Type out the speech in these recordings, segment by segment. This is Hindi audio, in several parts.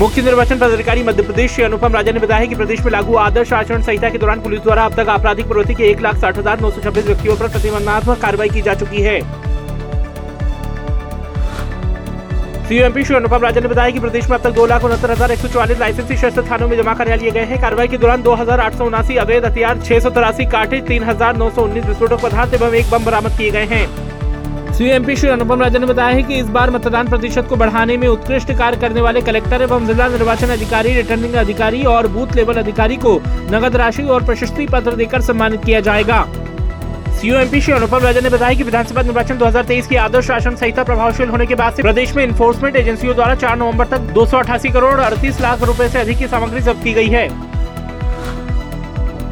मुख्य निर्वाचन पदाधिकारी मध्य प्रदेश श्री अनुपम राजा ने बताया कि प्रदेश में लागू आदर्श आचरण संहिता के दौरान पुलिस द्वारा अब तक आपराधिक प्रवृत्ति के एक लाख साठ हज़ार नौ सौ छब्बीस व्यक्तियों पर प्रतिबंधात्मक कार्रवाई की जा चुकी है। सीएमपी श्री अनुपम राजा ने बताया कि प्रदेश में अब तक दो लाख उनहत्तर हज़ार एक सौ चौवालीस लाइसेंसी शस्त्र थानों में जमा करा लिए गए हैं। कार्रवाई के दौरान दो हज़ार आठ सौ उनासी अवैध हथियार, छह सौ तिरासी कार्टेज तीन हज़ार नौ सौ उन्नीस विस्फोटक पदार्थ एवं एक बम बरामद किए गए हैं। सीएमपी श्री अनुपम राजन ने बताया है कि इस बार मतदान प्रतिशत को बढ़ाने में उत्कृष्ट कार्य करने वाले कलेक्टर एवं जिला निर्वाचन अधिकारी, रिटर्निंग अधिकारी और बूथ लेवल अधिकारी को नगद राशि और प्रशस्ति पत्र देकर सम्मानित किया जाएगा। सीओएमपी श्री अनुपम राजन ने बताया कि विधानसभा निर्वाचन 2023 की आदर्श शासन संहिता प्रभावशील होने के बाद से प्रदेश में इन्फोर्समेंट एजेंसियों द्वारा 4 नवंबर तक दो सौ अठासी करोड़ अड़तीस लाख रुपए से अधिक की सामग्री जब्त की गई है।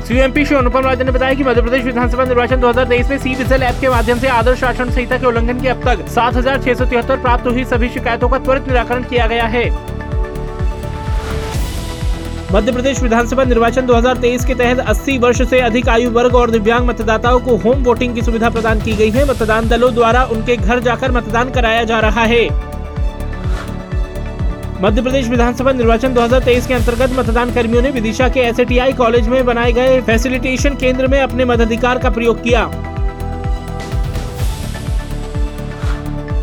सीएमपी श्री अनुपम राजन ने बताया कि मध्य प्रदेश विधानसभा निर्वाचन 2023 में सी विजिल ऐप के माध्यम से आदर्श शासन संहिता के उल्लंघन के अब तक सात हज़ार छह सौ तिहत्तर प्राप्त हुई सभी शिकायतों का त्वरित निराकरण किया गया है। मध्य प्रदेश विधानसभा निर्वाचन 2023 के तहत 80 वर्ष से अधिक आयु वर्ग और दिव्यांग मतदाताओं को होम वोटिंग की सुविधा प्रदान की गई है। मतदान दलों द्वारा उनके घर जाकर मतदान कराया जा रहा है। मध्य प्रदेश विधानसभा निर्वाचन 2023 के अंतर्गत मतदान कर्मियों ने विदिशा के एस कॉलेज में बनाए गए फैसिलिटेशन केंद्र में अपने मताधिकार का प्रयोग किया।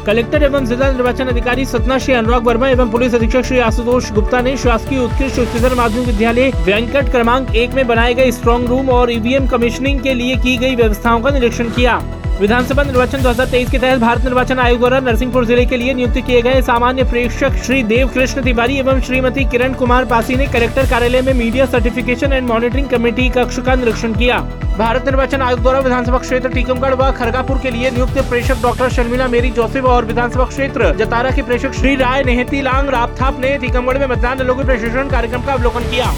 कलेक्टर एवं जिला निर्वाचन अधिकारी सतना श्री अनुराग वर्मा एवं पुलिस अधीक्षक श्री आशुतोष गुप्ता ने शासकीय उत्कृष्ट उच्चतर माध्यमिक विद्यालय वेंकट क्रमांक एक में बनाए गए स्ट्रॉन्ग रूम और ईवीएम कमीशनिंग के लिए की गई व्यवस्थाओं का निरीक्षण किया। विधानसभा निर्वाचन 2023 के तहत भारत निर्वाचन आयोग द्वारा नरसिंहपुर ज़िले के लिए नियुक्त किए गए सामान्य प्रेक्षक श्री देव कृष्ण तिवारी एवं श्रीमती किरण कुमार पासी ने कलेक्टर कार्यालय में media certification and monitoring committee कक्ष का निरीक्षण किया। भारत निर्वाचन आयोग द्वारा विधानसभा क्षेत्र टीकमगढ़ व खरगापुर के लिए नियुक्त प्रेषक डॉक्टर शर्मिला मेरी जोसेफ और विधानसभा क्षेत्र जतारा के प्रेषक श्री राय नेहती लांग रापथाप ने टीकमगढ़ में मतदान दलों के प्रशिक्षण कार्यक्रम का अवलोकन किया।